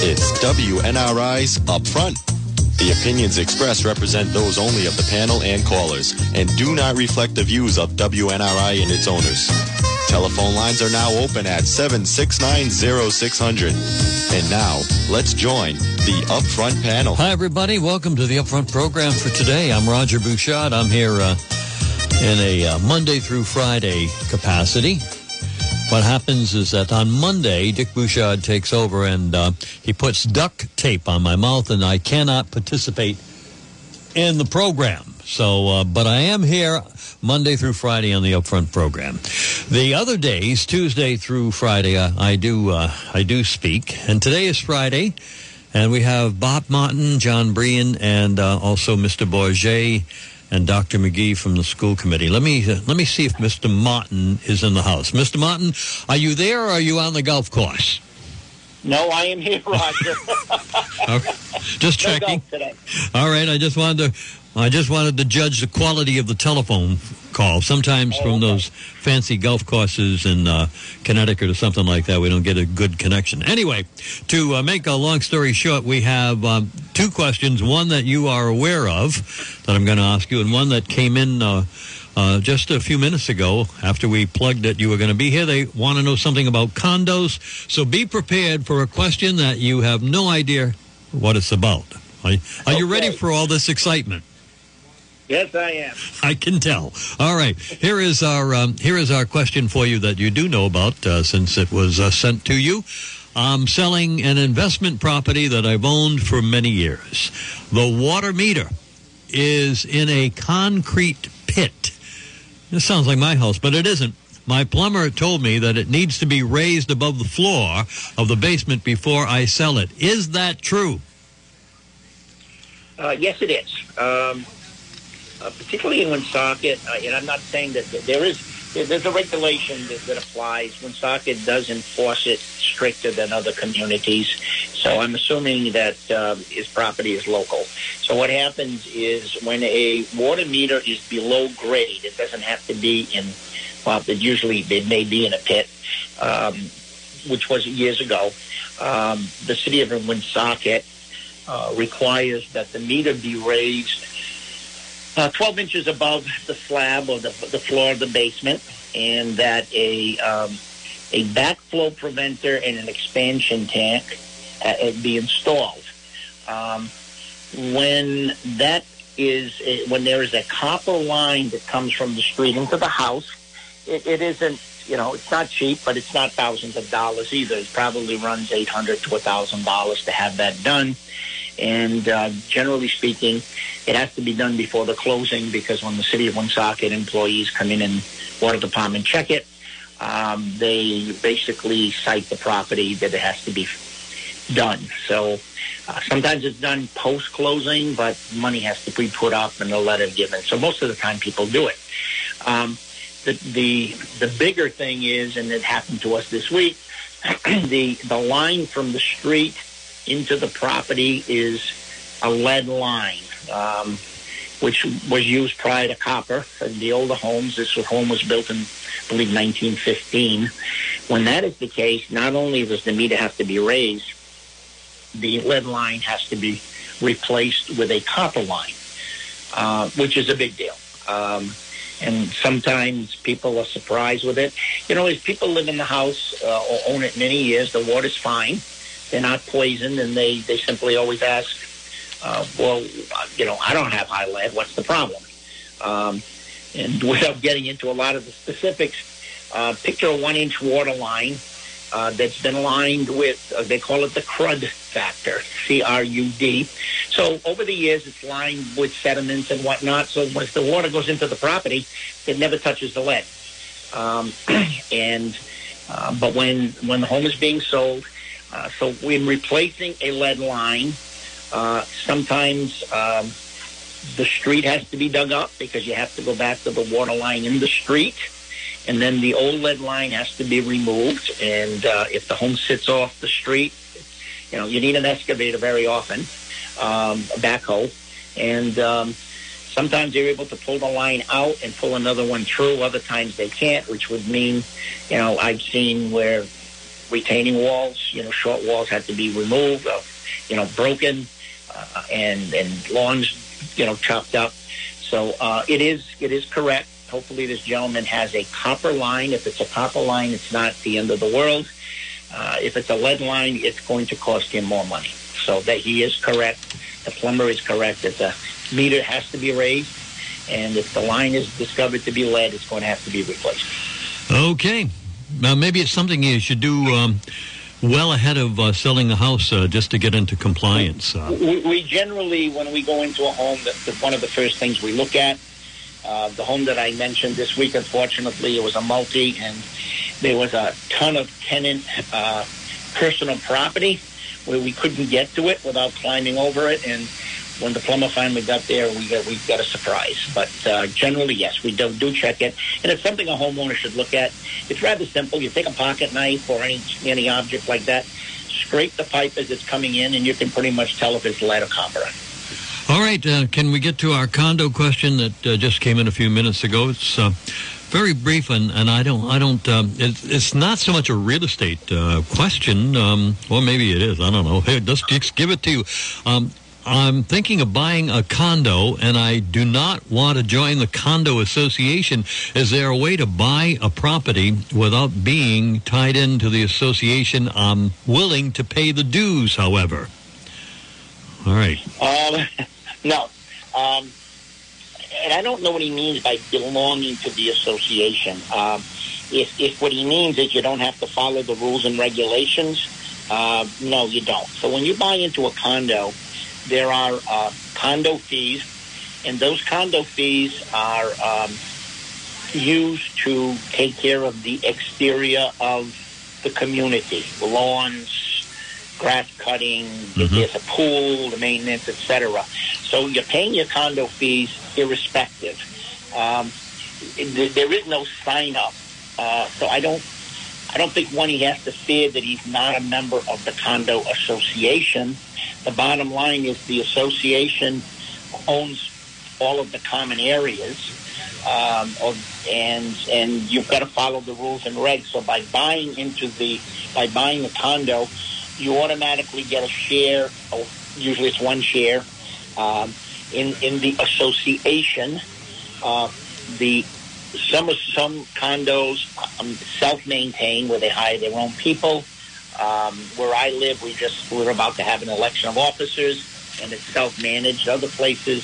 It's WNRI's Upfront. The opinions expressed represent those only of the panel and callers and do not reflect the views of WNRI and its owners. Telephone lines are now open at 7690600. And now, let's join the Upfront panel. Hi, everybody. Welcome to the Upfront program for today. I'm Roger Bouchard. I'm here uh, in a uh, Monday through Friday capacity. What happens is that on Monday, Dick Bouchard takes over and uh, he puts duct tape on my mouth, and I cannot participate in the program. So, uh, but I am here Monday through Friday on the Upfront program. The other days, Tuesday through Friday, uh, I do uh, I do speak, and today is Friday, and we have Bob Martin, John Brien, and uh, also Mr. Bourget and Dr. McGee from the school committee. Let me uh, let me see if Mr. Martin is in the house. Mr. Martin, are you there or are you on the golf course? No, I am here, Roger. okay. Just checking. All right, I just wanted to I just wanted to judge the quality of the telephone call. Sometimes Oh, from okay. those fancy golf courses in uh, Connecticut or something like that, we don't get a good connection. Anyway, to uh, make a long story short, we have um, two questions. One that you are aware of that I'm going to ask you, and one that came in. Uh, uh, just a few minutes ago, after we plugged that you were going to be here, they want to know something about condos. So be prepared for a question that you have no idea what it's about. Are, are you ready for all this excitement? Yes, I am. I can tell. All right, here is our um, here is our question for you that you do know about uh, since it was uh, sent to you. I'm selling an investment property that I've owned for many years. The water meter is in a concrete pit. This sounds like my house, but it isn't. My plumber told me that it needs to be raised above the floor of the basement before I sell it. Is that true? Uh, yes, it is. Um, uh, particularly in Woonsocket, uh, and I'm not saying that there is there's a regulation that, that applies. Woonsocket does enforce it stricter than other communities, so I'm assuming that uh, his property is local. So what happens is when a water meter is below grade, it doesn't have to be in. Well, it usually it may be in a pit, um, which was years ago. Um, the city of Woonsocket uh, requires that the meter be raised uh, 12 inches above the slab or the, the floor of the basement, and that a um, a backflow preventer and an expansion tank uh, uh, be installed. Um, when that is uh, when there is a copper line that comes from the street into the house, it, it isn't. You know, it's not cheap, but it's not thousands of dollars either. It probably runs eight hundred to a thousand dollars to have that done. And uh, generally speaking, it has to be done before the closing because when the city of Woonsocket employees come in and water department check it, um, they basically cite the property that it has to be done. So uh, sometimes it's done post closing, but money has to be put up and a letter given. So most of the time, people do it. Um, the the the bigger thing is, and it happened to us this week. the the line from the street into the property is a lead line, um, which was used prior to copper in the older homes. This home was built in, I believe, 1915. When that is the case, not only does the meter have to be raised, the lead line has to be replaced with a copper line, uh, which is a big deal. Um, and sometimes people are surprised with it. You know, as people live in the house uh, or own it many years, the water's fine. They're not poisoned, and they, they simply always ask, uh, well, you know, I don't have high lead. What's the problem? Um, and without getting into a lot of the specifics, uh, picture a one-inch water line uh, that's been lined with, uh, they call it the crud factor, C-R-U-D. So over the years, it's lined with sediments and whatnot. So once the water goes into the property, it never touches the lead. Um, and uh, but when when the home is being sold, uh, so when replacing a lead line, uh, sometimes um, the street has to be dug up because you have to go back to the water line in the street. And then the old lead line has to be removed. And uh, if the home sits off the street, you know, you need an excavator very often, um, a backhoe. And um, sometimes they're able to pull the line out and pull another one through. Other times they can't, which would mean, you know, I've seen where retaining walls, you know, short walls had to be removed, uh, you know, broken, uh, and and lawns, you know, chopped up. So uh, it is it is correct. Hopefully, this gentleman has a copper line. If it's a copper line, it's not the end of the world. Uh, if it's a lead line, it's going to cost him more money. So that he is correct. The plumber is correct that the meter has to be raised, and if the line is discovered to be lead, it's going to have to be replaced. Okay. Now, maybe it's something you should do um, well ahead of uh, selling a house uh, just to get into compliance. Uh. We, we, generally, when we go into a home, the, the, one of the first things we look at, uh, the home that I mentioned this week, unfortunately, it was a multi, and there was a ton of tenant uh, personal property where we couldn't get to it without climbing over it. And when the plumber finally got there, we got we got a surprise. But uh, generally, yes, we do do check it, and it's something a homeowner should look at. It's rather simple. You take a pocket knife or any any object like that, scrape the pipe as it's coming in, and you can pretty much tell if it's lead or copper. All right, uh, can we get to our condo question that uh, just came in a few minutes ago? It's uh, very brief, and, and I don't, I don't. Um, it, it's not so much a real estate uh, question, um, or maybe it is. I don't know. Hey, just, just give it to you. Um, I'm thinking of buying a condo, and I do not want to join the condo association. Is there a way to buy a property without being tied into the association? I'm willing to pay the dues, however. All right. Um, no. Um, and I don't know what he means by belonging to the association. Um, if, if what he means is you don't have to follow the rules and regulations, uh, no, you don't. So when you buy into a condo, there are uh, condo fees, and those condo fees are um, used to take care of the exterior of the community, lawns, grass cutting, mm-hmm. there's a pool, the maintenance, etc. So you're paying your condo fees irrespective. Um, there is no sign up, uh, so I don't. I don't think one he has to fear that he's not a member of the condo association. The bottom line is the association owns all of the common areas, um, of, and and you've got to follow the rules and regs. So by buying into the by buying a condo, you automatically get a share. Usually, it's one share um, in in the association. Uh, the some some condos um, self maintain where they hire their own people. Um, where I live, we just we're about to have an election of officers, and it's self-managed. Other places,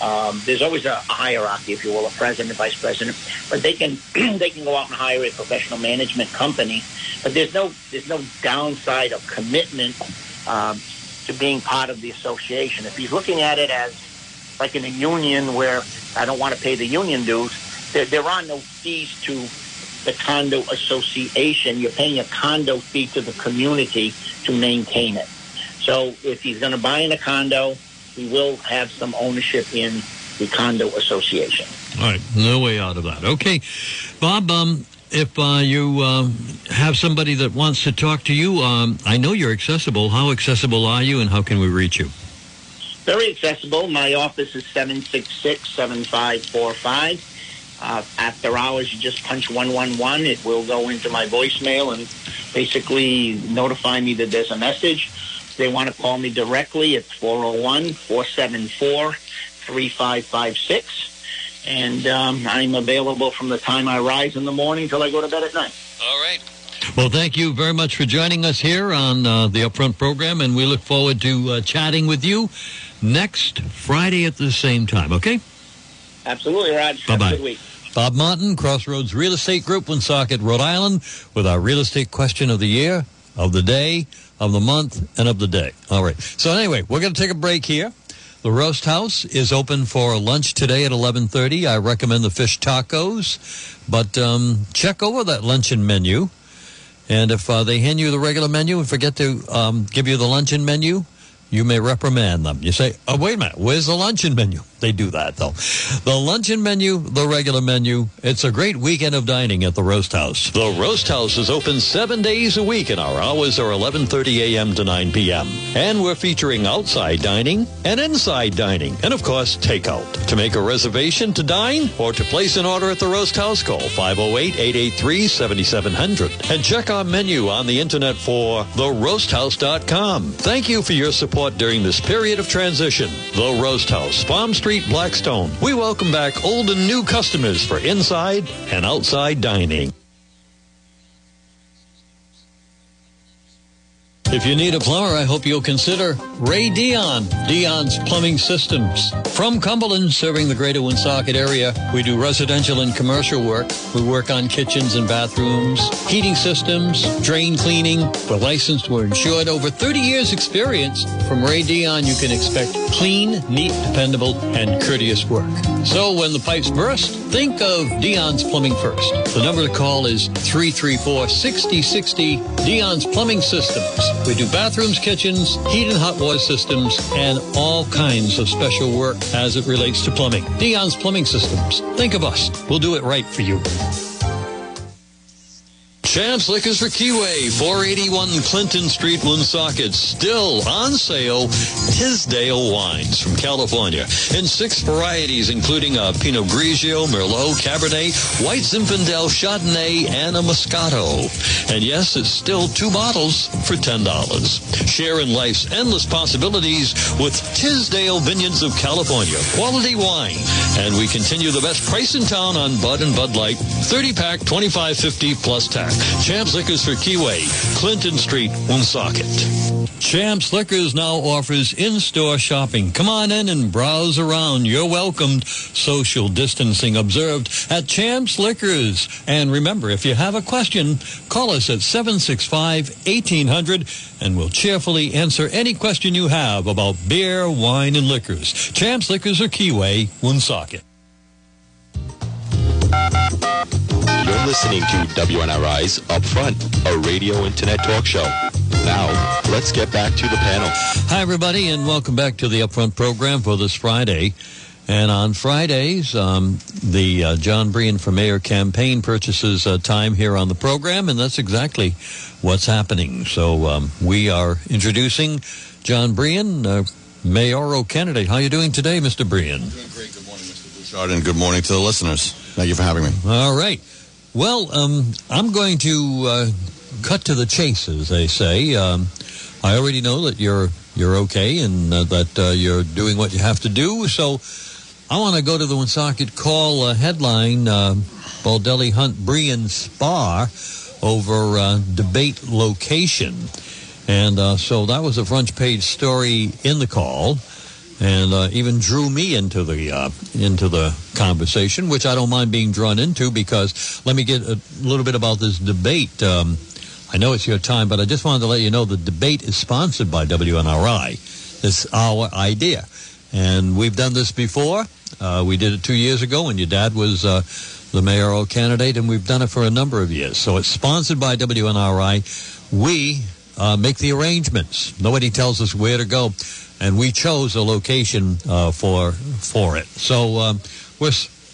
um, there's always a hierarchy, if you will, a president, vice president, but they can they can go out and hire a professional management company. But there's no there's no downside of commitment um, to being part of the association. If he's looking at it as like in a union where I don't want to pay the union dues, there, there are no fees to the condo association. You're paying a condo fee to the community to maintain it. So if he's going to buy in a condo, he will have some ownership in the condo association. All right, no way out of that. Okay, Bob. Um, if uh, you uh, have somebody that wants to talk to you, um, I know you're accessible. How accessible are you, and how can we reach you? Very accessible. My office is 766 7545. Uh, after hours, you just punch 111. It will go into my voicemail and basically notify me that there's a message. If they want to call me directly, it's 401 474 3556. And um, I'm available from the time I rise in the morning till I go to bed at night. All right. Well, thank you very much for joining us here on uh, the Upfront program, and we look forward to uh, chatting with you next Friday at the same time, okay? Absolutely, Raj. Bye-bye. Bob Martin, Crossroads Real Estate Group, Woonsocket, Rhode Island, with our real estate question of the year, of the day, of the month, and of the day. All right. So anyway, we're going to take a break here. The Roast House is open for lunch today at 11:30. I recommend the fish tacos, but um, check over that luncheon menu. And if uh, they hand you the regular menu and forget to um, give you the luncheon menu, you may reprimand them. You say, oh, wait a minute, where's the luncheon menu? They do that, though. The luncheon menu, the regular menu, it's a great weekend of dining at the Roast House. The Roast House is open seven days a week, and our hours are 11.30 a.m. to 9 p.m. And we're featuring outside dining and inside dining, and of course, takeout. To make a reservation to dine or to place an order at the Roast House, call 508-883-7700 and check our menu on the internet for theroasthouse.com. Thank you for your support during this period of transition. The Roast House, Palm Street, Blackstone. We welcome back old and new customers for inside and outside dining. If you need a plumber, I hope you'll consider Ray Dion, Dion's Plumbing Systems. From Cumberland, serving the greater Woonsocket area, we do residential and commercial work. We work on kitchens and bathrooms, heating systems, drain cleaning. We're licensed, we're insured. Over 30 years experience. From Ray Dion, you can expect clean, neat, dependable, and courteous work. So when the pipes burst, think of Dion's Plumbing first. The number to call is 334-6060, Dion's Plumbing Systems. We do bathrooms, kitchens, heat and hot water systems, and all kinds of special work as it relates to plumbing. Dion's Plumbing Systems. Think of us. We'll do it right for you. Champs Liquors for Keyway, 481 Clinton Street, Woonsocket. Still on sale, Tisdale wines from California in six varieties, including a Pinot Grigio, Merlot, Cabernet, White Zinfandel, Chardonnay, and a Moscato. And yes, it's still two bottles for $10. Share in life's endless possibilities with Tisdale Vineyards of California. Quality wine. And we continue the best price in town on Bud and Bud Light. 30 pack, 25.50 plus tax. Champs Liquors for Keyway, Clinton Street, Woonsocket. Champs Liquors now offers in-store shopping. Come on in and browse around. You're welcomed. Social distancing observed at Champs Liquors. And remember, if you have a question, call us at 765-1800 and we'll cheerfully answer any question you have about beer, wine, and liquors. Champs Liquors or Keyway, Woonsocket. You're listening to WNRI's Upfront, a radio internet talk show. Now, let's get back to the panel. Hi, everybody, and welcome back to the Upfront program for this Friday. And on Fridays, um, the uh, John Brien for Mayor campaign purchases uh, time here on the program, and that's exactly what's happening. So um, we are introducing John Brien, uh, mayoral candidate. How are you doing today, Mr. Brien? Morning, and good morning to the listeners. Thank you for having me. All right. Well, um, I'm going to uh, cut to the chase, as they say. Um, I already know that you're you're okay and uh, that uh, you're doing what you have to do. So I want to go to the Woonsocket Call uh, headline, uh, Baldelli Hunt Brien Spar over uh, debate location. And so that was a front page story in the call and uh, even drew me into the uh, into the conversation, which I don't mind being drawn into because let me get a little bit about this debate. Um, I know it's your time, but I just wanted to let you know the debate is sponsored by WNRI. It's our idea, and we've done this before. Uh, we did it two years ago when your dad was uh, the mayoral candidate, and we've done it for a number of years. So it's sponsored by WNRI. We uh, make the arrangements. Nobody tells us where to go and we chose a location uh, for for it. So um, we're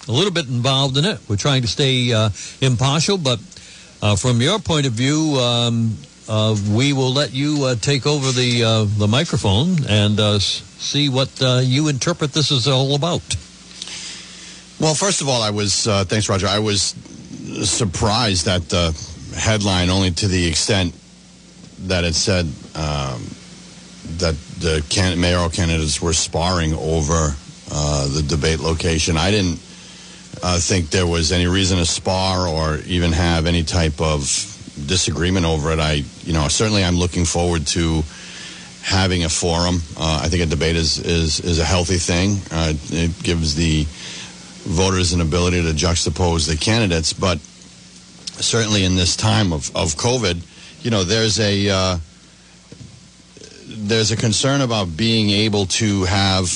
a little bit involved in it. We're trying to stay uh, impartial, but uh, from your point of view, um, uh, we will let you uh, take over the uh, the microphone and see what you interpret this is all about. Well, first of all, I was thanks, Roger. I was surprised at the headline only to the extent that it said. Um, that the can- mayoral candidates were sparring over uh, the debate location. I didn't uh, think there was any reason to spar or even have any type of disagreement over it. I, you know, certainly I'm looking forward to having a forum. Uh, I think a debate is is, is a healthy thing. Uh, it gives the voters an ability to juxtapose the candidates, but certainly in this time of, of COVID, you know, there's a uh, there's a concern about being able to have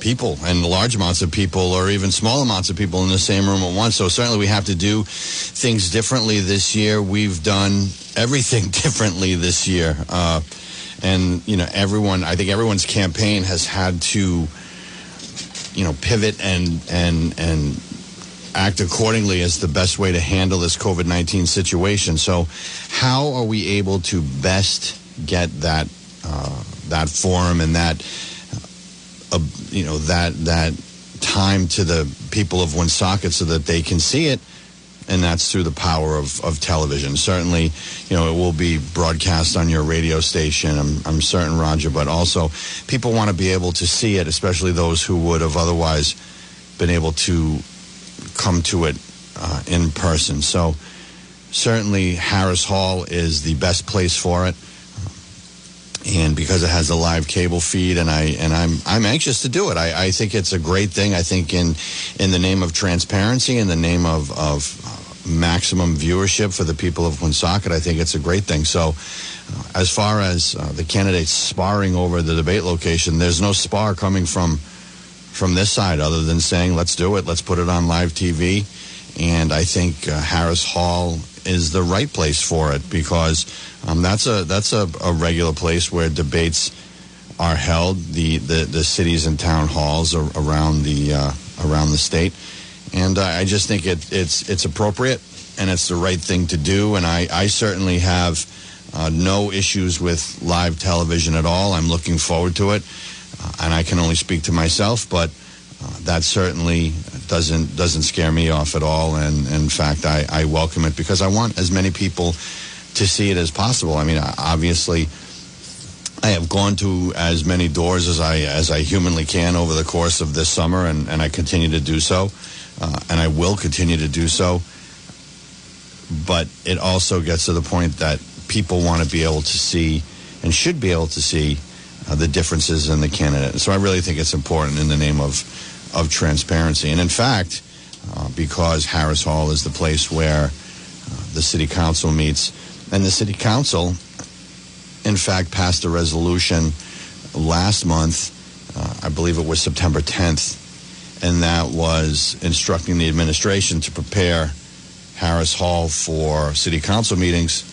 people and large amounts of people or even small amounts of people in the same room at once. So certainly we have to do things differently this year. We've done everything differently this year. Uh, and you know everyone. I think everyone's campaign has had to, you know, pivot and and and act accordingly as the best way to handle this COVID nineteen situation. So, how are we able to best get that uh, that forum and that uh, you know that that time to the people of Woonsocket so that they can see it? and that's through the power of, of television. Certainly, you know, it will be broadcast on your radio station. I'm, I'm certain, Roger, but also people want to be able to see it, especially those who would have otherwise been able to come to it uh, in person. So certainly Harris Hall is the best place for it. And because it has a live cable feed, and I and I'm I'm anxious to do it. I, I think it's a great thing. I think in in the name of transparency, in the name of of maximum viewership for the people of Woonsocket. I think it's a great thing. So, uh, as far as uh, the candidates sparring over the debate location, there's no spar coming from from this side other than saying, "Let's do it. Let's put it on live TV." And I think uh, Harris Hall is the right place for it because um, that's a that's a, a, regular place where debates are held. The the, the cities and town halls around the uh, around the state and uh, I just think it, it's it's appropriate and it's the right thing to do. And I, I certainly have uh, no issues with live television at all. I'm looking forward to it, uh, and I can only speak to myself, but uh, that certainly doesn't doesn't scare me off at all. And, in fact, I, I welcome it because I want as many people to see it as possible. I mean, obviously. I have gone to as many doors as I as I humanly can over the course of this summer, and, and I continue to do so uh, and I will continue to do so. But it also gets to the point that people want to be able to see and should be able to see uh, the differences in the candidate. So I really think it's important in the name of of transparency. And in fact, uh, because Harris Hall is the place where uh, the city council meets, and the city council, in fact, passed a resolution last month. Uh, I believe it was September 10th and that was instructing the administration to prepare Harris Hall for city council meetings.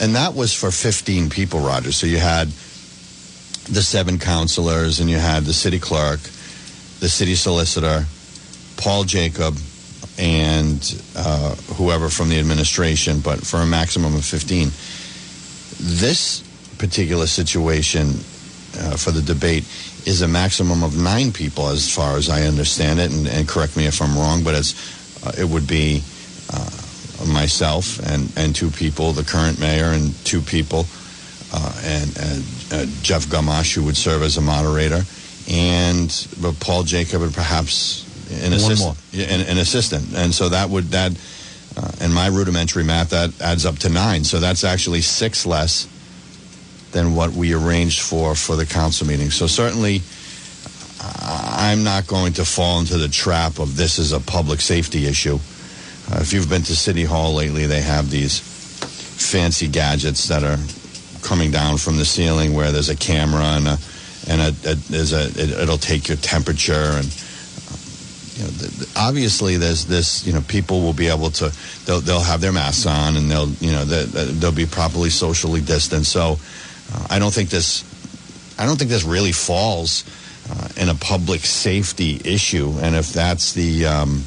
And that was for 15 people, Roger. So you had the seven councilors, and you had the city clerk, the city solicitor, Paul Jacob, and uh, whoever from the administration, but for a maximum of 15. This particular situation uh, for the debate is a maximum of nine people, as far as I understand it. And, and correct me if I'm wrong, but it's uh, it would be uh, myself and, and two people, the current mayor and two people, uh, and, and uh, Jeff Gamache, who would serve as a moderator, and Paul Jacob and perhaps an assistant, an, an, assistant. And so that would that. Uh, in my rudimentary math, that adds up to nine. So that's actually six less than what we arranged for for the council meeting. So certainly, I'm not going to fall into the trap of this is a public safety issue. Uh, if you've been to City Hall lately, they have these fancy gadgets that are coming down from the ceiling where there's a camera and a, and a, a there's a it, will take your temperature and you know, the, obviously there's this you know people will be able to they'll they'll have their masks on and they'll you know they'll be properly socially distanced so uh, I don't think this. I don't think this really falls uh, in a public safety issue, and if that's the, um,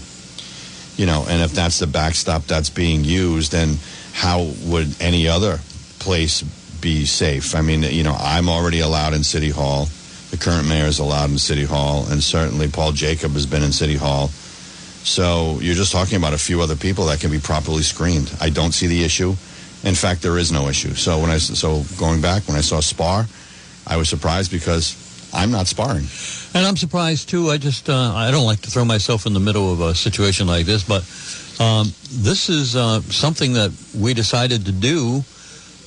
you know, and if that's the backstop that's being used, then how would any other place be safe? I mean, you know, I'm already allowed in City Hall. The current mayor is allowed in City Hall, and certainly Paul Jacob has been in City Hall. So you're just talking about a few other people that can be properly screened. I don't see the issue. In fact, there is no issue. So when I so going back when I saw spar, I was surprised because I'm not sparring. And I'm surprised too. I just uh, I don't like to throw myself in the middle of a situation like this, but um, this is uh, something that we decided to do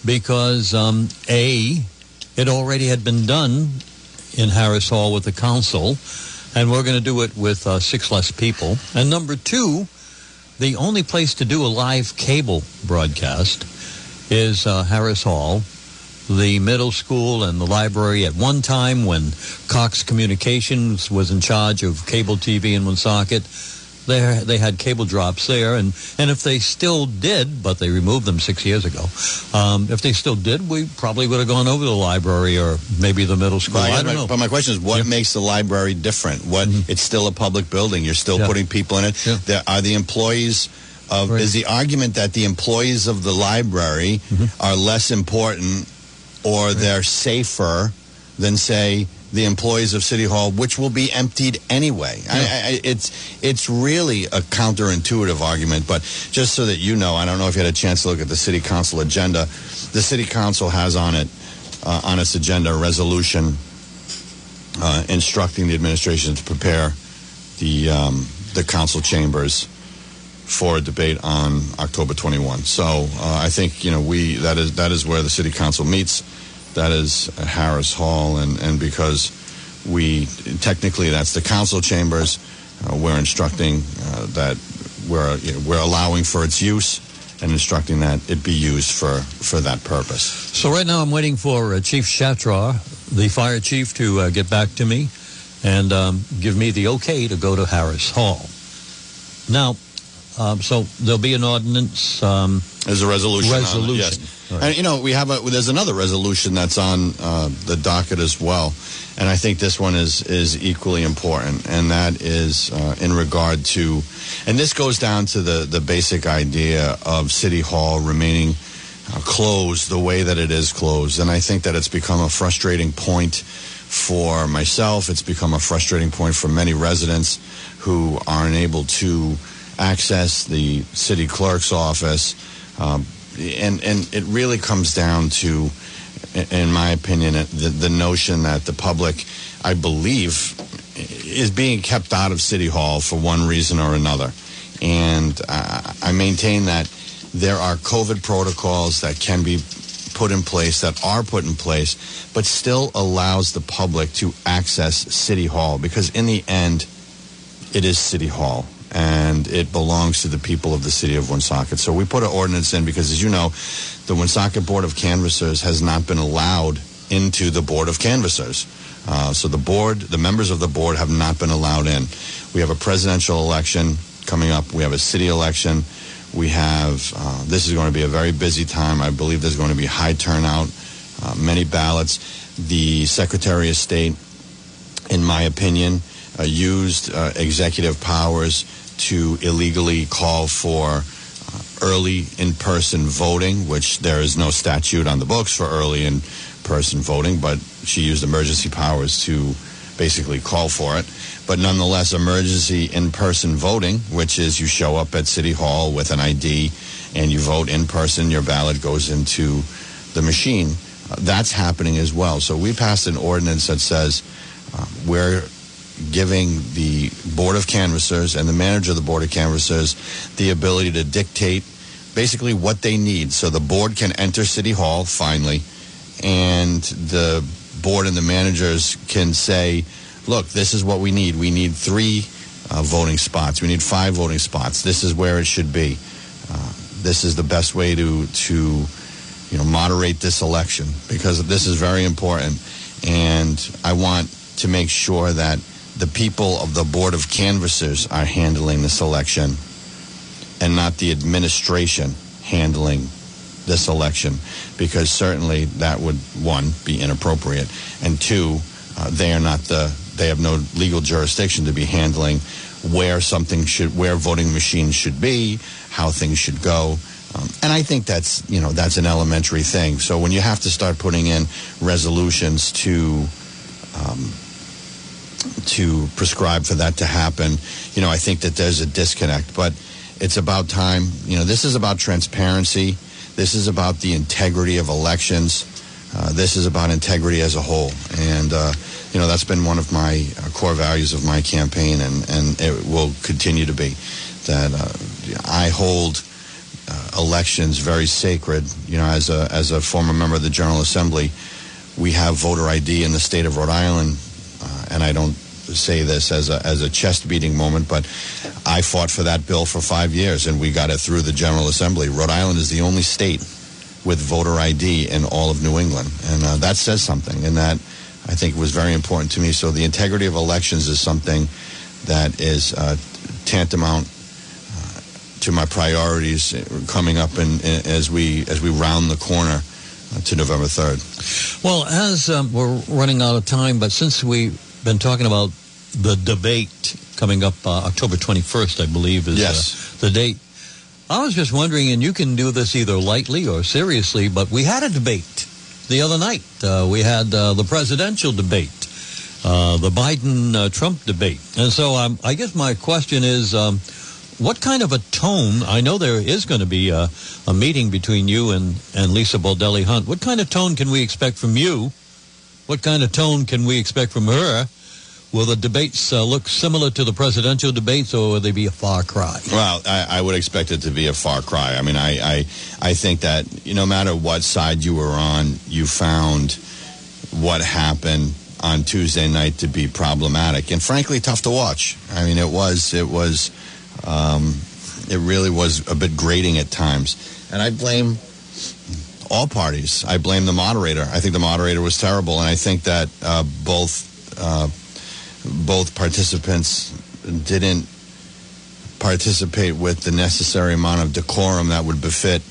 because um, a it already had been done in Harris Hall with the council, and we're going to do it with uh, six less people. And number two, the only place to do a live cable broadcast is uh, Harris Hall, the middle school and the library at one time when Cox Communications was in charge of cable TV in Woonsocket. They they had cable drops there, and and if they still did, but they removed them six years ago. Um, if they still did, we probably would have gone over the library or maybe the middle school. But, I guess don't my, know. but my question is, what Yeah. makes the library different? What it's still a public building. You're still Yeah. putting people in it. Yeah. There are the employees of. Right. Is the argument that the employees of the library Mm-hmm. are less important or they're safer than say the employees of City Hall, which will be emptied anyway? I, I, it's it's really a counterintuitive argument. But just so that you know, I don't know if you had a chance to look at the City Council agenda. The City Council has on it uh, on its agenda a resolution uh, instructing the administration to prepare the um, the council chambers for a debate on October 21. So uh, I think you know we that is that is where the city council meets. That is Harris Hall, and and because we technically that's the council chambers, uh, we're instructing uh, that we're you know, we're allowing for its use and instructing that it be used for for that purpose. So right now I'm waiting for uh, Chief Shatraw, the fire chief, to uh, get back to me and um, give me the okay to go to Harris Hall. Now, um, so there'll be an ordinance. Um, There's a resolution. Resolution. yes. Right. And you know we have a there's another resolution that's on uh, the docket as well, and I think this one is is equally important, and that is uh, in regard to, and this goes down to the the basic idea of City Hall remaining uh, closed the way that it is closed, and I think that it's become a frustrating point for myself. It's become a frustrating point for many residents who aren't able to access the city clerk's office. Um, and, and it really comes down to, in my opinion, the, the notion that the public, I believe, is being kept out of City Hall for one reason or another. And I maintain that there are COVID protocols that can be put in place, that are put in place, but still allows the public to access City Hall because, in the end, it is City Hall and it belongs to the people of the city of Woonsocket. So we put an ordinance in because, as you know, the Woonsocket Board of Canvassers has not been allowed into the Board of Canvassers. Uh, so the board, the members of the board have not been allowed in. We have a presidential election coming up. We have a city election. We have, uh, this is going to be a very busy time. I believe there's going to be high turnout, uh, many ballots. The Secretary of State, in my opinion, uh, used uh, executive powers to illegally call for uh, early in-person voting, which there is no statute on the books for early in-person voting, but she used emergency powers to basically call for it. But nonetheless, emergency in-person voting, which is you show up at City Hall with an ID and you vote in person, your ballot goes into the machine. Uh, that's happening as well. So we passed an ordinance that says uh, we're giving the Board of Canvassers and the manager of the Board of Canvassers the ability to dictate basically what they need. So the board can enter City Hall finally, and the board and the managers can say, look, this is what we need. We need three uh, voting spots. We need five voting spots. This is where it should be. Uh, this is the best way to, to you know, moderate this election because this is very important. And I want to make sure that the people of the Board of Canvassers are handling this election and not the administration handling this election because certainly that would one be inappropriate and two uh, they are not the they have no legal jurisdiction to be handling where something should where voting machines should be how things should go. Um, and I think that's you know that's an elementary thing. So when you have to start putting in resolutions to um, to prescribe for that to happen you know I think that there's a disconnect but it's about time you know this is about transparency this is about the integrity of elections. Uh, this is about integrity as a whole. And, uh, you know, that's been one of my uh, core values of my campaign, and, and it will continue to be that uh, I hold uh, elections very sacred. You know, as a, as a former member of the General Assembly, we have voter ID in the state of Rhode Island, and I don't say this as a, as a chest beating moment, but I fought for that bill for five years and we got it through the General Assembly. Rhode Island is the only state with voter ID in all of New England. And uh, that says something, and that I think was very important to me. So the integrity of elections is something that is uh, tantamount uh, to my priorities coming up in, in, as we as we round the corner to November third. Well, as um, we're running out of time, but since we've been talking about the debate coming up uh, October 21st, I believe, is Yes. uh, the date. I was just wondering, and you can do this either lightly or seriously, but we had a debate the other night. Uh, we had uh, the presidential debate, uh, the Biden uh, Trump debate. And so um, I guess my question is um, what kind of a tone? I know there is going to be a, a meeting between you and, and Lisa Baldelli Hunt. What kind of tone can we expect from you? What kind of tone can we expect from her? Will the debates uh, look similar to the presidential debates, or will they be a far cry? Well, I, I would expect it to be a far cry. I mean, I, I, I think that no matter what side you were on, you found what happened on Tuesday night to be problematic and frankly tough to watch. I mean, it was, it was, um, it really was a bit grating at times. And I blame all parties. I blame the moderator. I think the moderator was terrible, and I think that uh, both uh, both participants didn't participate with the necessary amount of decorum that would befit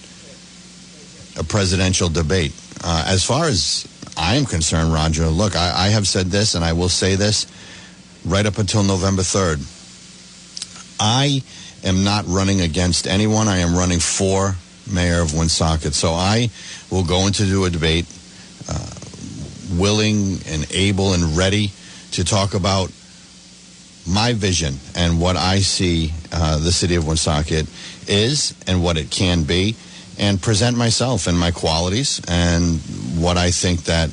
a presidential debate. Uh, as far as I am concerned, Roger, look, I, I have said this, and I will say this right up until November 3rd. I am not running against anyone. I am running for mayor of Woonsocket. So I will go into a debate, uh, willing and able and ready to talk about my vision and what I see uh, the city of Woonsocket is and what it can be, and present myself and my qualities and what I think that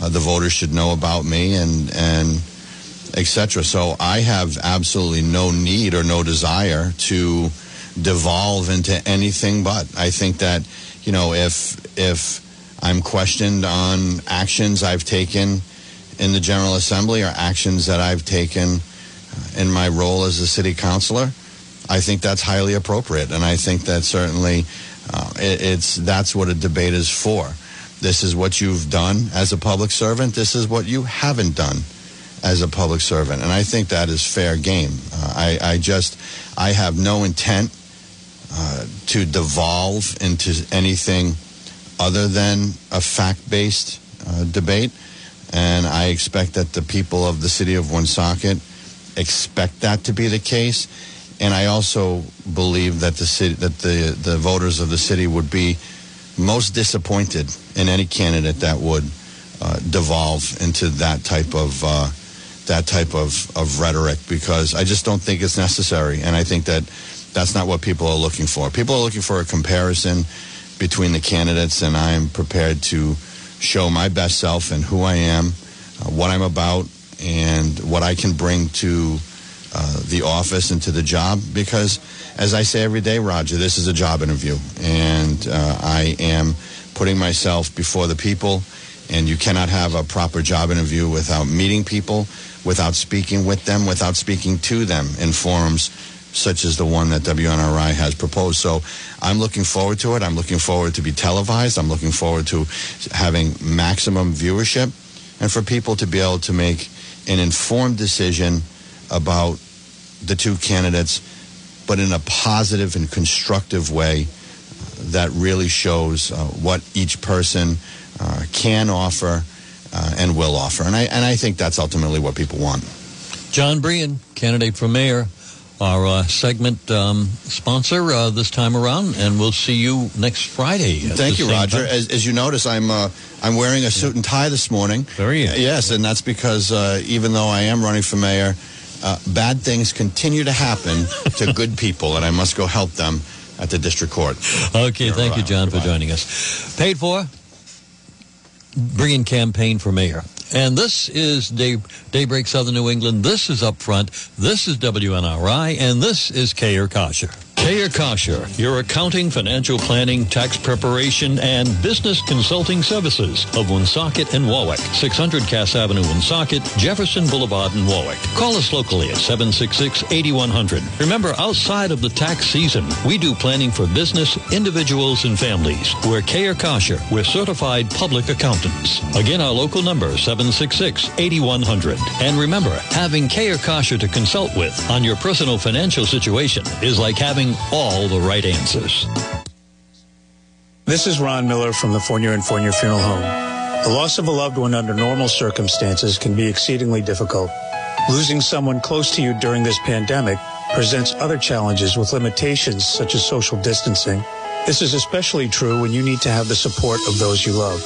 uh, the voters should know about me and and etc. So I have absolutely no need or no desire to devolve into anything but. I think that you know if if I'm questioned on actions I've taken in the General Assembly or actions that I've taken uh, in my role as a city councilor, I think that's highly appropriate, and I think that certainly uh, it, it's that's what a debate is for. This is what you've done as a public servant. This is what you haven't done as a public servant, and I think that is fair game. Uh, I, I just I have no intent to devolve into anything other than a fact-based uh, debate, and I expect that the people of the city of Woonsocket expect that to be the case. And I also believe that the city, that the the voters of the city would be most disappointed in any candidate that would uh, devolve into that type of uh, that type of, of rhetoric. Because I just don't think it's necessary, and I think that that's not what people are looking for. People are looking for a comparison between the candidates, and I am prepared to show my best self and who I am, uh, what I'm about, and what I can bring to uh, the office and to the job. Because, as I say every day, Roger, this is a job interview, and uh, I am putting myself before the people. And you cannot have a proper job interview without meeting people, without speaking with them, without speaking to them in forums such as the one that WNRI has proposed. So I'm looking forward to it. I'm looking forward to be televised. I'm looking forward to having maximum viewership and for people to be able to make an informed decision about the two candidates, but in a positive and constructive way that really shows uh, what each person uh, can offer uh, and will offer. And I, and I think that's ultimately what people want. John Brien, candidate for mayor, our uh, segment um, sponsor uh, this time around, and we'll see you next Friday. Thank you, Roger. As, as you notice, I'm uh, I'm wearing a suit and tie this morning. Very. Yes, and that's because uh, even though I am running for mayor, uh, bad things continue to happen to good people, and I must go help them at the district court. Okay, You're thank you. John, for joining us. Paid for, bringing campaign for mayor. And this is Day, Daybreak Southern New England. This is Up Front. This is WNRI. And this is Kayer Kosher. Kayer Kosher, your accounting, financial planning, tax preparation, and business consulting services of Woonsocket and Warwick. 600 Cass Avenue, Woonsocket, Jefferson Boulevard in Warwick. Call us locally at 766-8100. Remember, outside of the tax season, we do planning for business, individuals, and families. We're Kayer Kosher. We're certified public accountants. Again, our local number, 766-8100. And remember, having Kayer Kosher to consult with on your personal financial situation is like having all the right answers. This is Ron Miller from the Fournier and Fournier Funeral Home. The loss of a loved one under normal circumstances can be exceedingly difficult. Losing someone close to you during this pandemic presents other challenges with limitations such as social distancing. This is especially true when you need to have the support of those you love.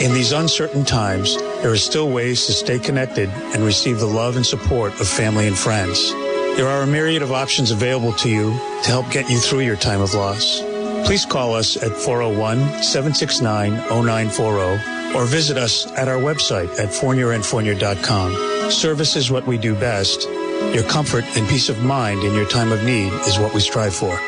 In these uncertain times, there are still ways to stay connected and receive the love and support of family and friends. There are a myriad of options available to you to help get you through your time of loss. Please call us at 401-769-0940 or visit us at our website at fournierandfournier.com. Service is what we do best. Your comfort and peace of mind in your time of need is what we strive for.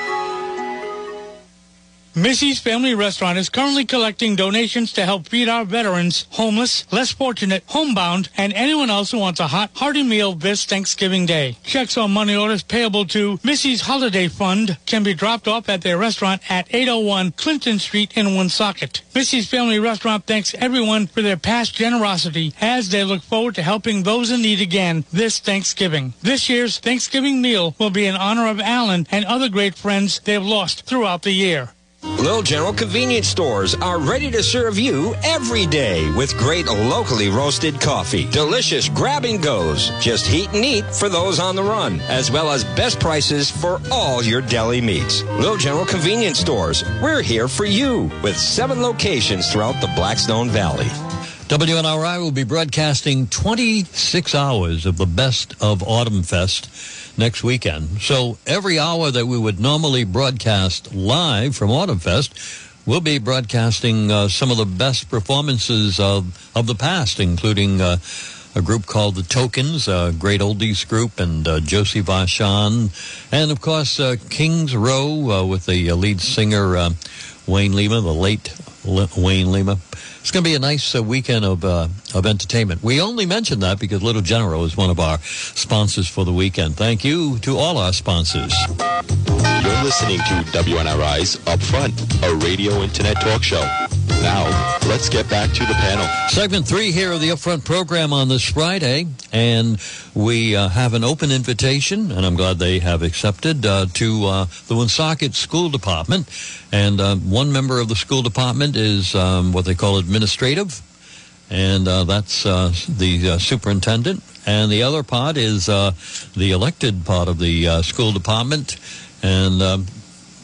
Missy's Family Restaurant is currently collecting donations to help feed our veterans, homeless, less fortunate, homebound, and anyone else who wants a hot, hearty meal this Thanksgiving Day. Checks on money orders payable to Missy's Holiday Fund can be dropped off at their restaurant at 801 Clinton Street in Woonsocket. Missy's Family Restaurant thanks everyone for their past generosity as they look forward to helping those in need again this Thanksgiving. This year's Thanksgiving meal will be in honor of Alan and other great friends they've lost throughout the year. Little General convenience stores are ready to serve you every day with great locally roasted coffee, delicious grab and goes, just heat and eat for those on the run, as well as best prices for all your deli meats. Little General convenience stores, we're here for you with seven locations throughout the Blackstone Valley. WNRI will be broadcasting 26 hours of the best of Autumn Fest next weekend. So every hour that we would normally broadcast live from Autumn Fest, we'll be broadcasting uh, some of the best performances of, of the past, including uh, a group called The Tokens, a great oldies group, and uh, Josie Vachon, and of course uh, Kings Row uh, with the uh, lead singer Wayne Lima, the late Wayne Lima. It's going to be a nice uh, weekend of uh, of entertainment. We only mention that because Little General is one of our sponsors for the weekend. Thank you to all our sponsors. You're listening to WNRI's Upfront, a radio internet talk show. Now, let's get back to the panel. Segment three here of the Upfront program on this Friday, and we uh, have an open invitation, and I'm glad they have accepted, uh, to uh, the Woonsocket School Department. And uh, one member of the school department is um, what they call administrative, and uh, that's uh, the superintendent. And the other part is the elected part of the school department. And um,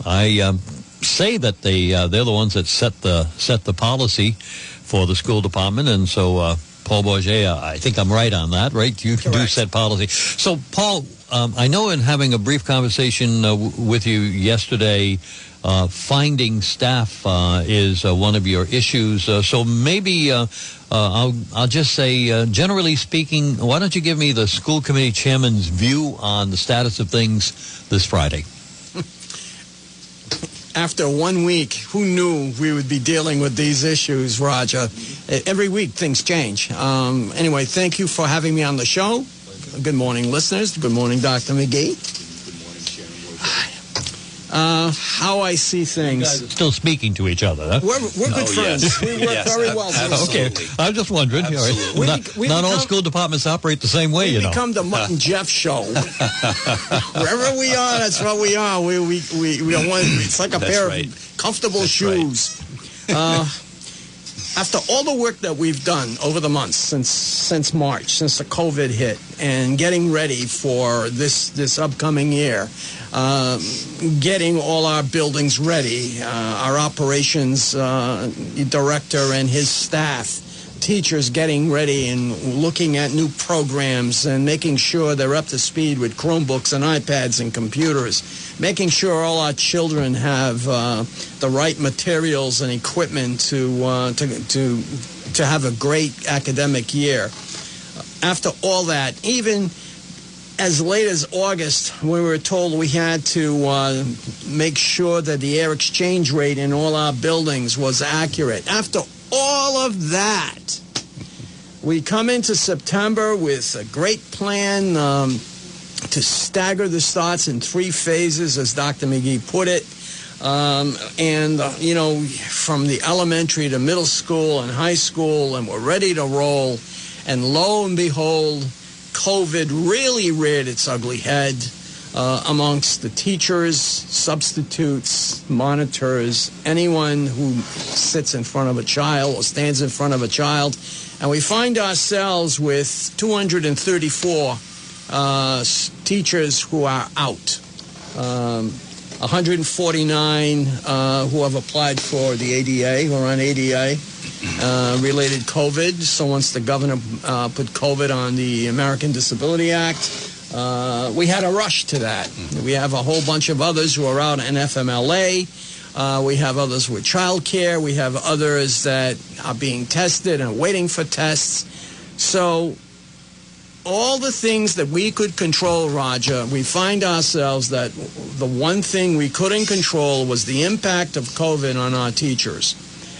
I um, say that they uh, they're the ones that set the set the policy for the school department, and so uh, Paul Bourget, uh, I think I'm right on that, right? You Correct. do set policy. So, Paul, um, I know in having a brief conversation uh, w- with you yesterday. Uh, finding staff uh, is one of your issues. so maybe I'll I'll just say, generally speaking, why don't you give me the school committee chairman's view on the status of things this Friday? After one week, who knew we would be dealing with these issues, Roger? Every week things change. Um, anyway, thank you for having me on the show. Good morning, listeners. Good morning, Dr. McGee. Uh, how I see things. still speaking to each other, huh? We're, we're good oh, friends. Yes. We work yes, very well together. Okay, I'm just wondering. We, not, we not become, all school departments operate the same way, we you know. become the Mutt and Jeff show. Wherever we are, that's what we are. We we we, we don't want. It's like a that's pair right. of comfortable that's shoes. Right. uh, after all the work that we've done over the months since since March, since the COVID hit, and getting ready for this this upcoming year, um, getting all our buildings ready, uh, our operations uh, director and his staff teachers getting ready and looking at new programs and making sure they're up to speed with Chromebooks and iPads and computers, making sure all our children have uh, the right materials and equipment to, uh, to, to, to have a great academic year. After all that, even as late as August, we were told we had to uh, make sure that the air exchange rate in all our buildings was accurate. After all of that, we come into September with a great plan um, to stagger the starts in three phases, as Dr. McGee put it. Um, and, uh, you know, from the elementary to middle school and high school, and we're ready to roll. And lo and behold, COVID really reared its ugly head uh, amongst the teachers, substitutes, monitors, anyone who sits in front of a child or stands in front of a child. And we find ourselves with 234 uh, teachers who are out. Um, 149 uh, who have applied for the ADA, who are on ADA uh, related COVID. So once the governor uh, put COVID on the American Disability Act, uh, we had a rush to that. We have a whole bunch of others who are out in FMLA. Uh, we have others with child care. We have others that are being tested and waiting for tests. So all the things that we could control, Roger, we find ourselves that the one thing we couldn't control was the impact of COVID on our teachers.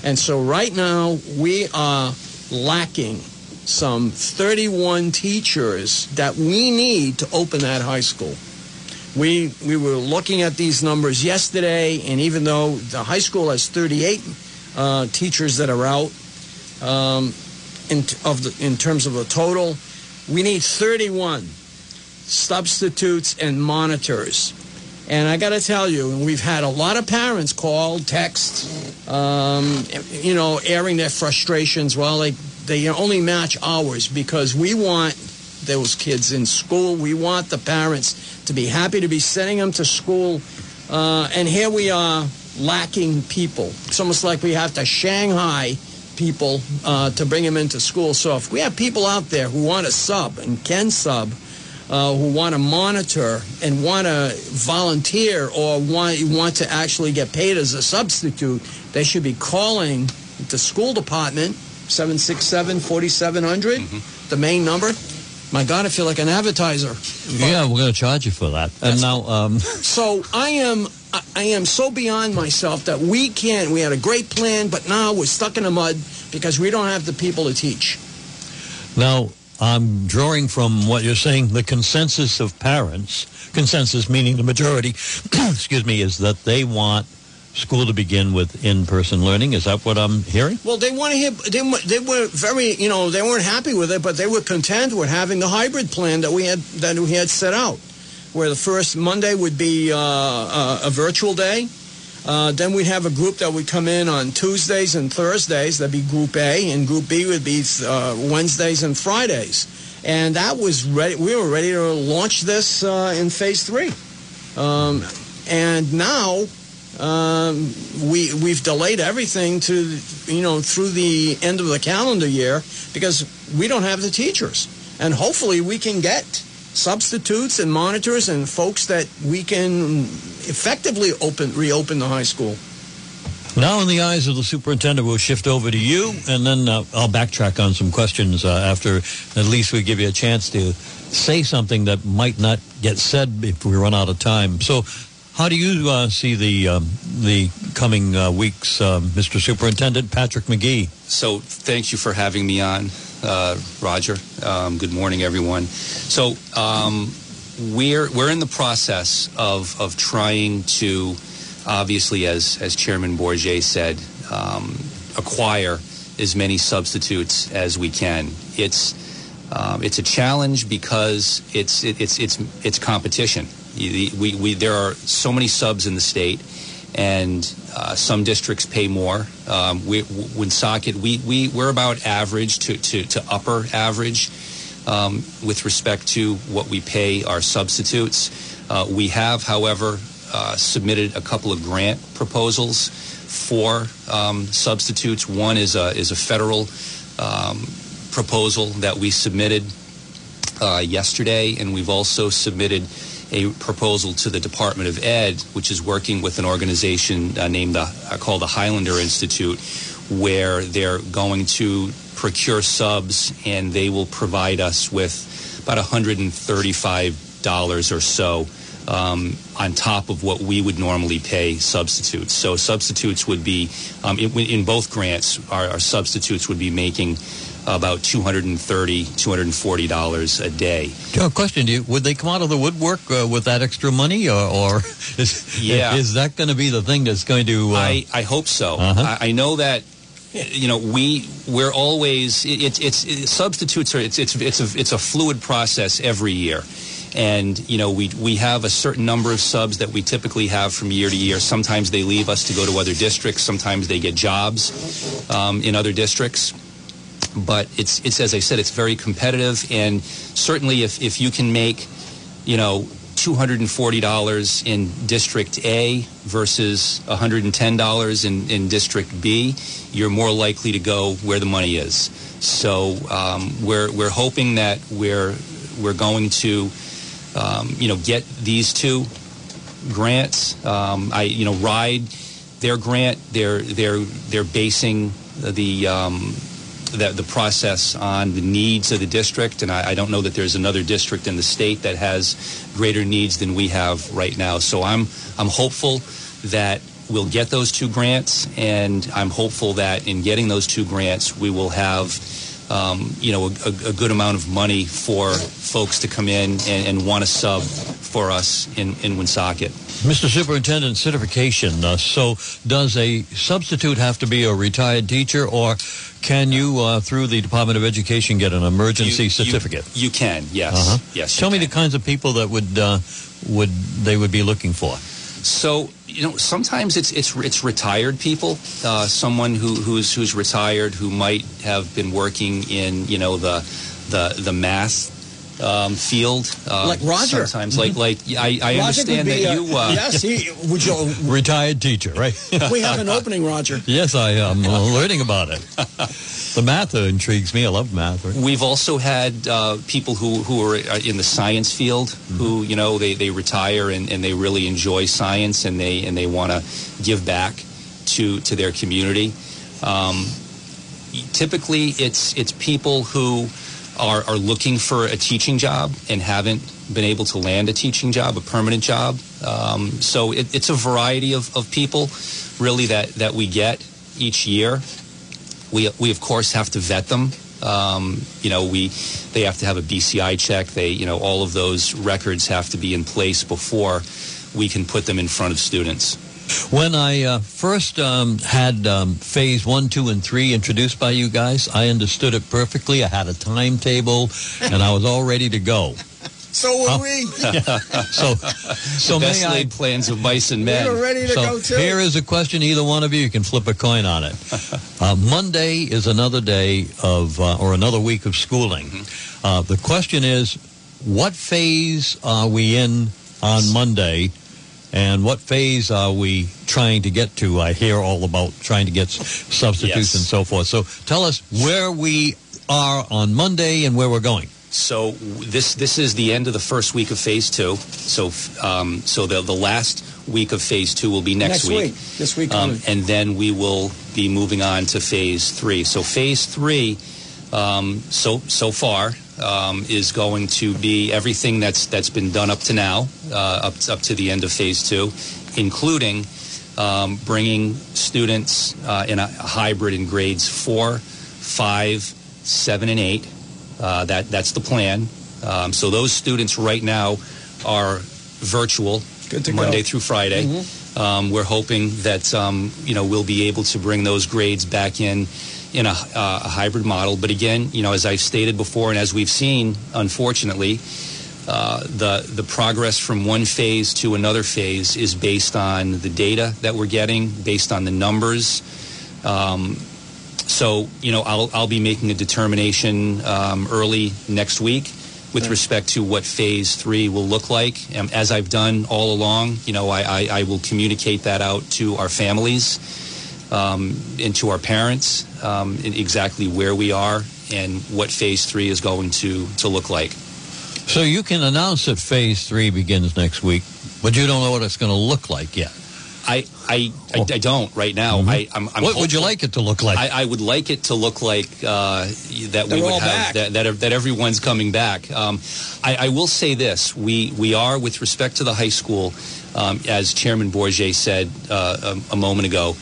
And so right now we are lacking some 31 teachers that we need to open that high school. We, we were looking at these numbers yesterday, and even though the high school has 38 uh, teachers that are out um, in, of the, in terms of the total, we need 31 substitutes and monitors. And I got to tell you, we've had a lot of parents call, text, um, you know, airing their frustrations. Well, they, they only match ours because we want those kids in school. We want the parents to be happy to be sending them to school. Uh, and here we are lacking people. It's almost like we have to Shanghai people uh, to bring them into school. So if we have people out there who want to sub and can sub, uh, who want to monitor and want to volunteer or want, want to actually get paid as a substitute, they should be calling the school department, 767 4700, mm-hmm. the main number. My God, I feel like an advertiser. Yeah, we're going to charge you for that. And now, um... so I am, I am so beyond myself that we can't. We had a great plan, but now we're stuck in the mud because we don't have the people to teach. Now, I'm drawing from what you're saying, the consensus of parents, consensus meaning the majority, excuse me, is that they want school to begin with in-person learning. Is that what I'm hearing? Well, they want to hear. They, they were very, you know, they weren't happy with it, but they were content with having the hybrid plan that we had that we had set out, where the first Monday would be uh, uh, a virtual day. Uh, then we'd have a group that would come in on Tuesdays and Thursdays. That'd be Group A, and Group B would be uh, Wednesdays and Fridays. And that was ready. We were ready to launch this uh, in Phase Three. Um, and now um, we we've delayed everything to you know through the end of the calendar year because we don't have the teachers, and hopefully we can get substitutes and monitors and folks that we can effectively open reopen the high school. Now, in the eyes of the superintendent, we'll shift over to you, and then uh, I'll backtrack on some questions uh, after at least we give you a chance to say something that might not get said if we run out of time. So, how do you uh, see the um, the coming uh, weeks, uh, Mr. Superintendent Patrick McGee? So, thank you for having me on, uh, Roger. Um, good morning, everyone. So, um, we're we're in the process of of trying to, obviously, as as Chairman Bourget said, um, acquire as many substitutes as we can. It's um, it's a challenge because it's it, it's it's it's competition we, we, there are so many subs in the state, and uh, some districts pay more. Um, we, we, we, we're about average to, to, to upper average um, with respect to what we pay our substitutes. Uh, we have, however, uh, submitted a couple of grant proposals for um, substitutes. One is a, is a federal um, proposal that we submitted uh, yesterday, and we've also submitted a proposal to the Department of Ed, which is working with an organization uh, named the, uh, called the Highlander Institute, where they're going to procure subs and they will provide us with about $135 or so um, on top of what we would normally pay substitutes. So substitutes would be, um, in, in both grants, our, our substitutes would be making about $230, $240 a day. Joe, question to you: Would they come out of the woodwork uh, with that extra money, or, or is, Yeah. is that going to be the thing that's going to? Uh, I, I hope so. Uh-huh. I, I know that you know we we're always it, it's it's it, substitutes are it's it's it's a it's a fluid process every year. And you know we we have a certain number of subs that we typically have from year to year. Sometimes they leave us to go to other districts. Sometimes they get jobs um, in other districts. But it's it's as I said, it's very competitive. And certainly, if if you can make you know $240 in District A versus $110 in, in District B, you're more likely to go where the money is. So um, we're, we're hoping that we're, we're going to, um, you know, get these two grants. Um, I, you know, RIDE, their grant, they're, they're, they're basing the, um, the, the process on the needs of the district, and I, I don't know that there's another district in the state that has greater needs than we have right now. So I'm I'm hopeful that we'll get those two grants, and I'm hopeful that in getting those two grants, we will have. Um, you know, a, a, good amount of money for folks to come in and, and want to sub for us in, in Woonsocket. Mr. Superintendent, certification. Uh, so, does a substitute have to be a retired teacher, or can you, uh, through the Department of Education, get an emergency You- you- certificate? You, can, yes. Uh-huh. Yes. Tell me can. the kinds of people that would uh, would they would be looking for. So you know, sometimes it's it's it's retired people, uh, someone who who's who's retired who might have been working in you know the the the math um, field, uh, Like Roger. Sometimes, like like I, I understand that uh, you. Uh, yes, he would you. Retired teacher, right? We have an opening, Roger. yes, I am uh, learning about it. The math intrigues me. I love math. Right? We've also had uh, people who, who are uh, in the science field who, you know, they, they retire and, and they really enjoy science and they and they want to give back to to their community. Um, typically, it's it's people who are, are looking for a teaching job and haven't been able to land a teaching job, a permanent job. Um, so it, it's a variety of, of people, really, that, that we get each year. We, we of course have to vet them. Um, you know, we they have to have a BCI check. They, you know, all of those records have to be in place before we can put them in front of students. When I uh, first um, had um, phase one, two, and three introduced by you guys, I understood it perfectly. I had a timetable, and I was all ready to go. So were Huh? we. So, so Best may I? laid plans of mice and We men. were ready to So go too. here is a question. Either one of you, you can flip a coin on it. Uh, Monday is another day of, uh, or another week of schooling. Mm-hmm. Uh, the question is, what phase are we in on Monday, and what phase are we trying to get to? I hear all about trying to get substitutes Yes. and so forth. So tell us where we are on Monday and where we're going. So this this is the end of the first week of phase two. So um, so the the last week of phase two will be next, Next week. This week um, and then we will be moving on to phase three. So phase three, um, so so far. Um, is going to be everything that's that's been done up to now, uh, up up to the end of phase two, including um, bringing students uh, in a hybrid in grades four, five, seven, and eight. Uh, that that's the plan. Um, so those students right now are virtual, Good to Monday go. Mm-hmm. through Friday. Um, we're hoping that um, you know we'll be able to bring those grades back in in a, uh, a hybrid model. But again, you know, as I've stated before, and as we've seen, unfortunately, uh, the the progress from one phase to another phase is based on the data that we're getting, based on the numbers. Um, so, you know, I'll, I'll be making a determination um, early next week with respect to what phase three will look like. Um, as I've done all along, you know, I, I, I will communicate that out to our families um, and to our parents um, in exactly where we are and what phase three is going to, to look like. So you can announce that phase three begins next week, but you don't know what it's going to look like yet. I, I, I, I don't right now. Mhm. I, I'm, I'm what would you like it to look like? I, I would like it to look like uh, that They're we would have that, that that everyone's coming back. Um, I, I will say this: we we are with respect to the high school, um, as Chairman Bourget said uh, a, a moment ago.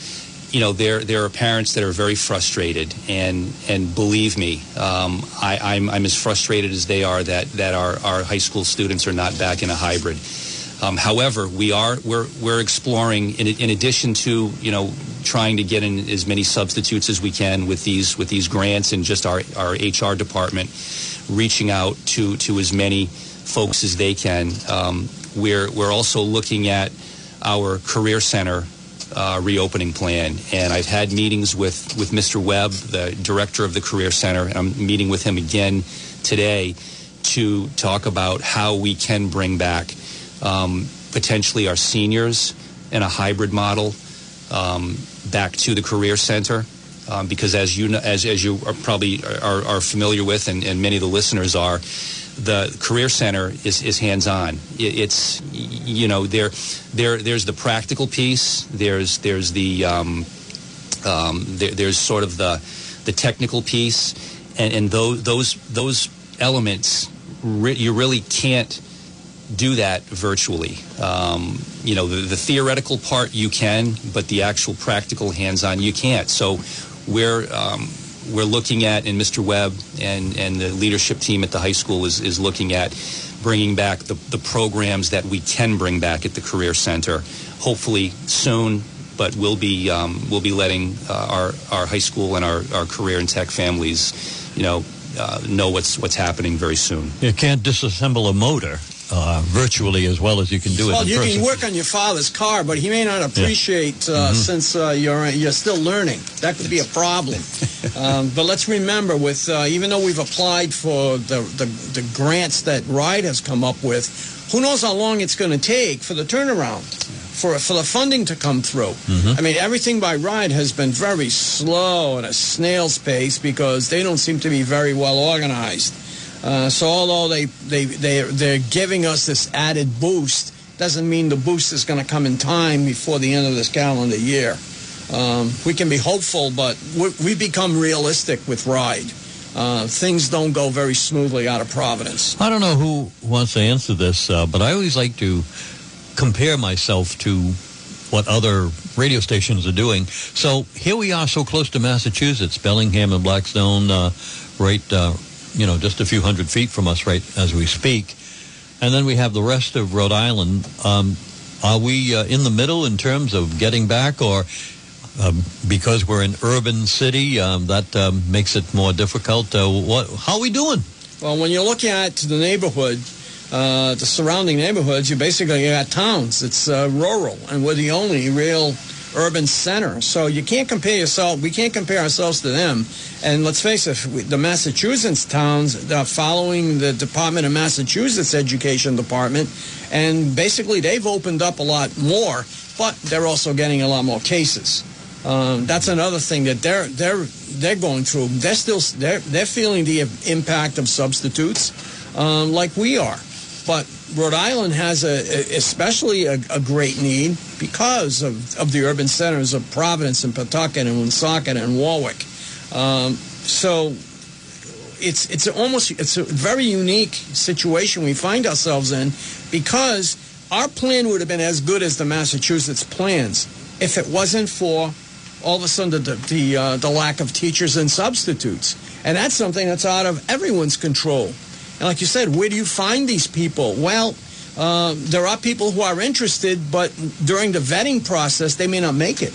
You know, there there are parents that are very frustrated, and and believe me, um, I, I'm I'm as frustrated as they are that that our our high school students are not back in a hybrid. Um, however, we are we're we're exploring in, in addition to you know trying to get in as many substitutes as we can with these with these grants and just our our HR department reaching out to to as many folks as they can. Um, we're we're also looking at our career center uh, reopening plan, and I've had meetings with with Mr. Webb, the director of the career center, and I'm meeting with him again today to talk about how we can bring back um, potentially our seniors in a hybrid model um, back to the career center. Um, because as you know, as, as you are probably are, are familiar with, and, and many of the listeners are, the career center is, is hands-on. It, it's you know there there there's the practical piece. There's there's the um, um, there, there's sort of the the technical piece, and, and those those those elements re- you really can't do that virtually. Um, you know, the, the theoretical part you can, but the actual practical hands-on you can't. So we're um, we're looking at, and Mr. Webb and and the leadership team at the high school is is looking at bringing back the, the programs that we can bring back at the career center. Hopefully soon, but we'll be um, we'll be letting uh, our our high school and our, our career and tech families, you know, uh, know what's what's happening very soon. you can't disassemble a motor uh, virtually as well as you can do it Well, in you person. can work on your father's car, but he may not appreciate uh, Mm-hmm. since uh, you're you're still learning. That could be a problem. um, but let's remember, with uh, even though we've applied for the, the the grants that RIDE has come up with, who knows how long it's going to take for the turnaround, for for the funding to come through. Mm-hmm. I mean, everything by RIDE has been very slow at a snail's pace because they don't seem to be very well organized. Uh, so although they they they they're giving us this added boost, doesn't mean the boost is going to come in time before the end of this calendar year. Um, we can be hopeful, but we, become realistic with RIDE. Uh, things don't go very smoothly out of Providence. I don't know who wants to answer this, uh, but I always like to compare myself to what other radio stations are doing. So here we are, so close to Massachusetts, Bellingham and Blackstone, uh, right, uh, you know, just a few hundred feet from us, right as we speak. And then we have the rest of Rhode Island. Um, are we uh, in the middle in terms of getting back, or um, because we're an urban city, um, that um, makes it more difficult? Uh, what? How are we doing? Well, when you look at the neighborhood, uh, the surrounding neighborhoods, you basically got towns. It's uh, rural, and we're the only real urban center. So you can't compare yourself. We can't compare ourselves to them. And let's face it, we- the Massachusetts towns are following the Department of Massachusetts Education Department, and basically they've opened up a lot more, but they're also getting a lot more cases. Um, that's another thing that they're they're they're going through. They're still they're they're feeling the impact of substitutes, um, like we are. But Rhode Island has a, a especially a, a great need because of, of the urban centers of Providence and Pawtucket and Woonsocket and Warwick. Um, so it's it's almost it's a very unique situation we find ourselves in because our plan would have been as good as the Massachusetts plans if it wasn't for all of a sudden the the, uh, the lack of teachers and substitutes, and that's something that's out of everyone's control. And like you said, where do you find these people? Well, uh, there are people who are interested, but during the vetting process, they may not make it,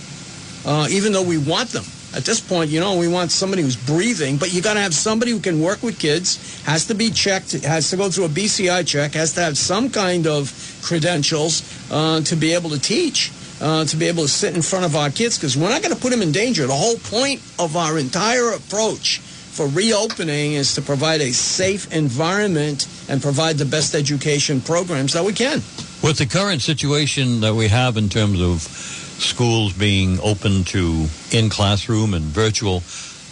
uh, even though we want them. At this point, you know, we want somebody who's breathing, but you got to have somebody who can work with kids, has to be checked, has to go through a BCI check, has to have some kind of credentials uh, to be able to teach, uh, to be able to sit in front of our kids, because we're not going to put them in danger. The whole point of our entire approach for reopening is to provide a safe environment and provide the best education programs that we can. With the current situation that we have in terms of schools being open to in classroom and virtual,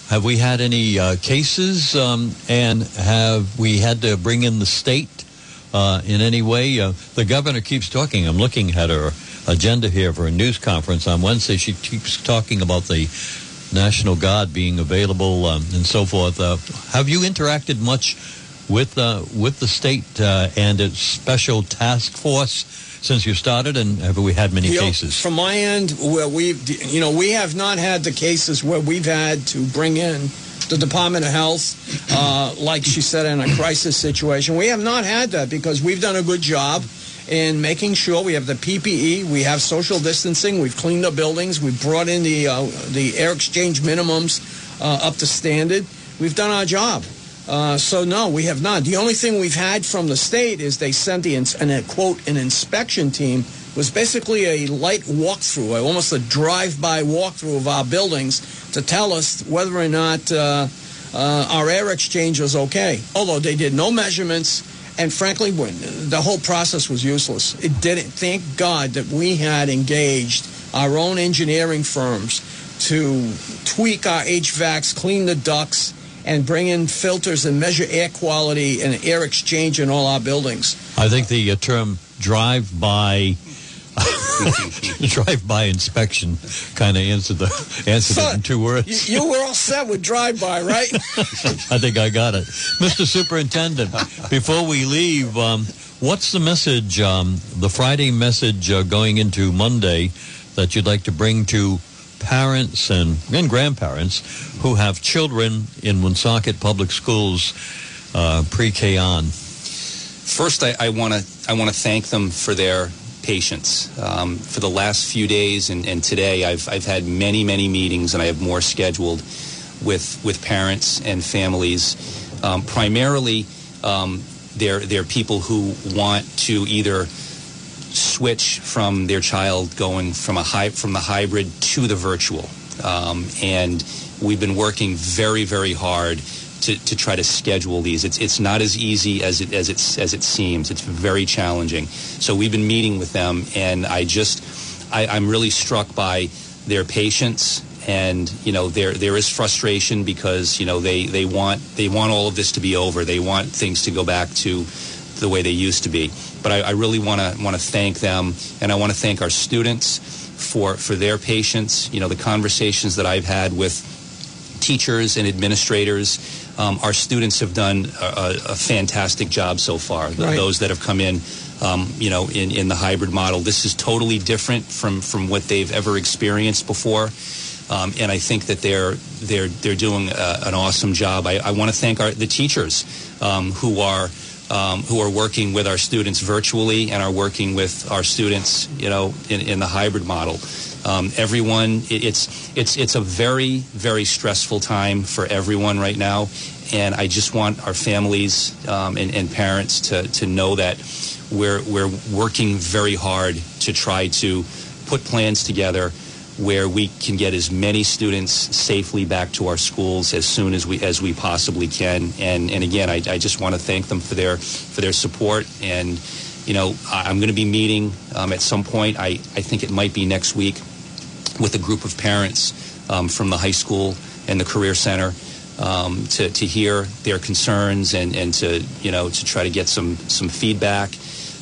have we had any uh, cases um, and have we had to bring in the state uh, in any way? Uh, the governor keeps talking. I'm looking at her agenda here for a news conference on Wednesday. She keeps talking about the National Guard being available um, and so forth. Uh, have you interacted much with uh, with the state uh, and its special task force since you started, and have we had many You know, cases? from my end, where we, you know, we have not had the cases where we've had to bring in the Department of Health, uh, like she said, in a crisis situation. We have not had that because we've done a good job in making sure we have the PPE, we have social distancing, we've cleaned the buildings, we've brought in the uh, the air exchange minimums uh, up to standard. We've done our job. Uh, so no, we have not. The only thing we've had from the state is they sent the ins- an, a quote an inspection team was basically a light walkthrough, almost a drive-by walkthrough of our buildings to tell us whether or not uh, uh, our air exchange was okay. Although they did no measurements, and frankly, the whole process was useless. It didn't. Thank God that we had engaged our own engineering firms to tweak our HVACs, clean the ducts, and bring in filters and measure air quality and air exchange in all our buildings. I think the uh, term drive-by drive-by inspection kind of answered the answered it in two words. You, you were all set with drive-by, right? I think I got it. Mr. Superintendent, before we leave, um, what's the message, um, the Friday message uh, going into Monday that you'd like to bring to parents and, and grandparents who have children in Woonsocket Public Schools uh, pre-K on? First, I, I want to I want to thank them for their patience. Um, for the last few days and, and today, I've I've had many many meetings, and I have more scheduled with with parents and families. Um, primarily, um, they're they're people who want to either switch from their child going from a hy- from the hybrid to the virtual, um, and we've been working very very hard to, to try to schedule these. It's it's not as easy as it as it as it seems. It's very challenging. So we've been meeting with them, and I just I, I'm really struck by their patience. And you know there there is frustration because you know they, they want they want all of this to be over. They want things to go back to the way they used to be. But I, I really want to want to thank them, and I want to thank our students for for their patience. You know the conversations that I've had with teachers and administrators. Um, our students have done a, a, fantastic job so far. Right. Those that have come in, um, you know, in, in the hybrid model. This is totally different from, from what they've ever experienced before. Um, and I think that they're they're they're doing uh, an awesome job. I, I want to thank our the teachers um, who are um, who are working with our students virtually and are working with our students, you know, in, in the hybrid model. Um, everyone, it, it's it's it's a very very stressful time for everyone right now, and I just want our families um, and, and parents to to know that we're we're working very hard to try to put plans together where we can get as many students safely back to our schools as soon as we as we possibly can. And and again, I, I just want to thank them for their for their support. And you know, I'm going to be meeting um, at some point. I I think it might be next week with a group of parents um, from the high school and the career center. Um, to, to hear their concerns and, and to you know to try to get some some feedback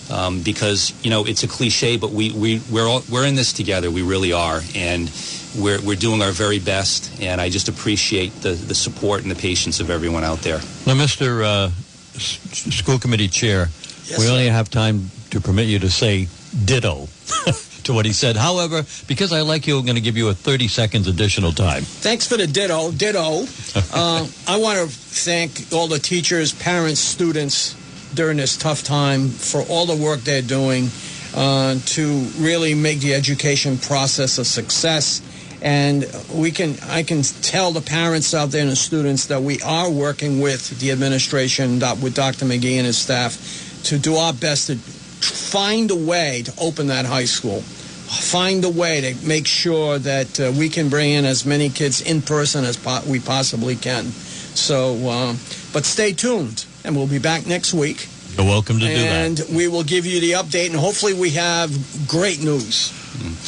um, because you know it's a cliche, but we we we're all, we're in this together. We really are, and we're we're doing our very best. And I just appreciate the the support and the patience of everyone out there. Now, Mr. Uh, S- School Committee Chair, Yes, we sir. only have time to permit you to say ditto to what he said. However, because I like you, I'm going to give you a 30 seconds additional time. Thanks for the ditto. Ditto. Uh, I want to thank all the teachers, parents, students during this tough time for all the work they're doing uh, to really make the education process a success. And we can, I can tell the parents out there and the students that we are working with the administration, with Dr. McGee and his staff, to do our best to find a way to open that high school find a way to make sure that uh, we can bring in as many kids in person as po- we possibly can. So, uh, but stay tuned, and we'll be back next week, You're welcome to do that. and we will give you the update, and hopefully we have great news.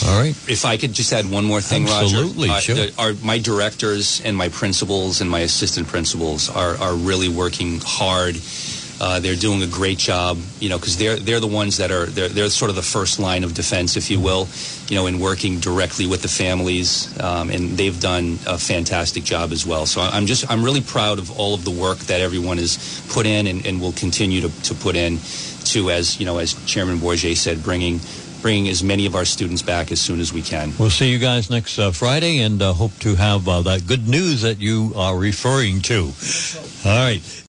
All right. If I could just add one more thing, Absolutely, Roger. sure. the- our, my directors and my principals and my assistant principals are, are really working hard Uh, they're doing a great job, you know, because they're they're the ones that are they're they're sort of the first line of defense, if you will, you know, in working directly with the families, um, and they've done a fantastic job as well. So I'm just I'm really proud of all of the work that everyone has put in and, and will continue to, to put in to, as you know, as Chairman Bourget said, bringing bringing as many of our students back as soon as we can. We'll see you guys next uh, Friday and uh, hope to have uh, that good news that you are referring to. All right.